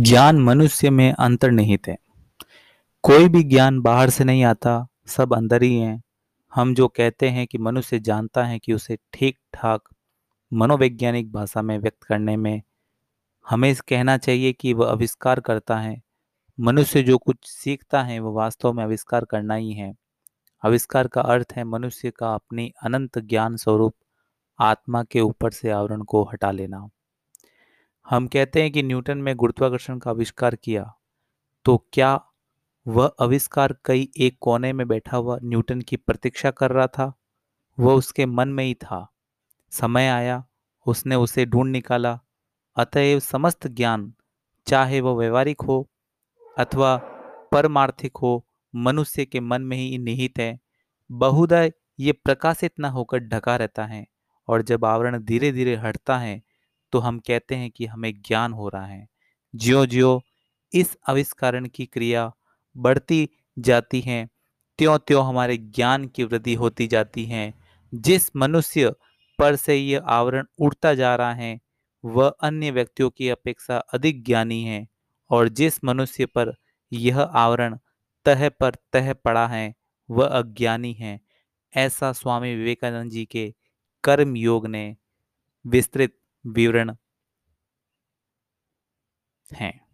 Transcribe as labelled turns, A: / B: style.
A: ज्ञान मनुष्य में अंतर्निहित है। कोई भी ज्ञान बाहर से नहीं आता, सब अंदर ही है। हम जो कहते हैं कि मनुष्य जानता है कि उसे ठीक ठाक मनोवैज्ञानिक भाषा में व्यक्त करने में हमें कहना चाहिए कि वह आविष्कार करता है। मनुष्य जो कुछ सीखता है, वह वास्तव में आविष्कार करना ही है। आविष्कार का अर्थ है मनुष्य का अपनी अनंत ज्ञान स्वरूप आत्मा के ऊपर से आवरण को हटा लेना। हम कहते हैं कि न्यूटन में गुरुत्वाकर्षण का आविष्कार किया तो क्या वह आविष्कार कई एक कोने में बैठा हुआ न्यूटन की प्रतीक्षा कर रहा था? वह उसके मन में ही था। समय आया, उसने उसे ढूंढ निकाला। अतएव समस्त ज्ञान, चाहे वह व्यवहारिक हो अथवा परमार्थिक हो, मनुष्य के मन में ही निहित है। बहुधा ये प्रकाशित न होकर ढका रहता है और जब आवरण धीरे धीरे हटता है तो हम कहते हैं कि हमें ज्ञान हो रहा है। ज्यो ज्यो इस आविष्कारण की क्रिया बढ़ती जाती है त्यों त्यों हमारे ज्ञान की वृद्धि होती जाती है। जिस मनुष्य पर से यह आवरण उड़ता जा रहा है, वह अन्य व्यक्तियों की अपेक्षा अधिक ज्ञानी है और जिस मनुष्य पर यह आवरण तह पर तह पड़ा है, वह अज्ञानी है। ऐसा स्वामी विवेकानंद जी के कर्म योग ने विस्तृत विवरण हैं।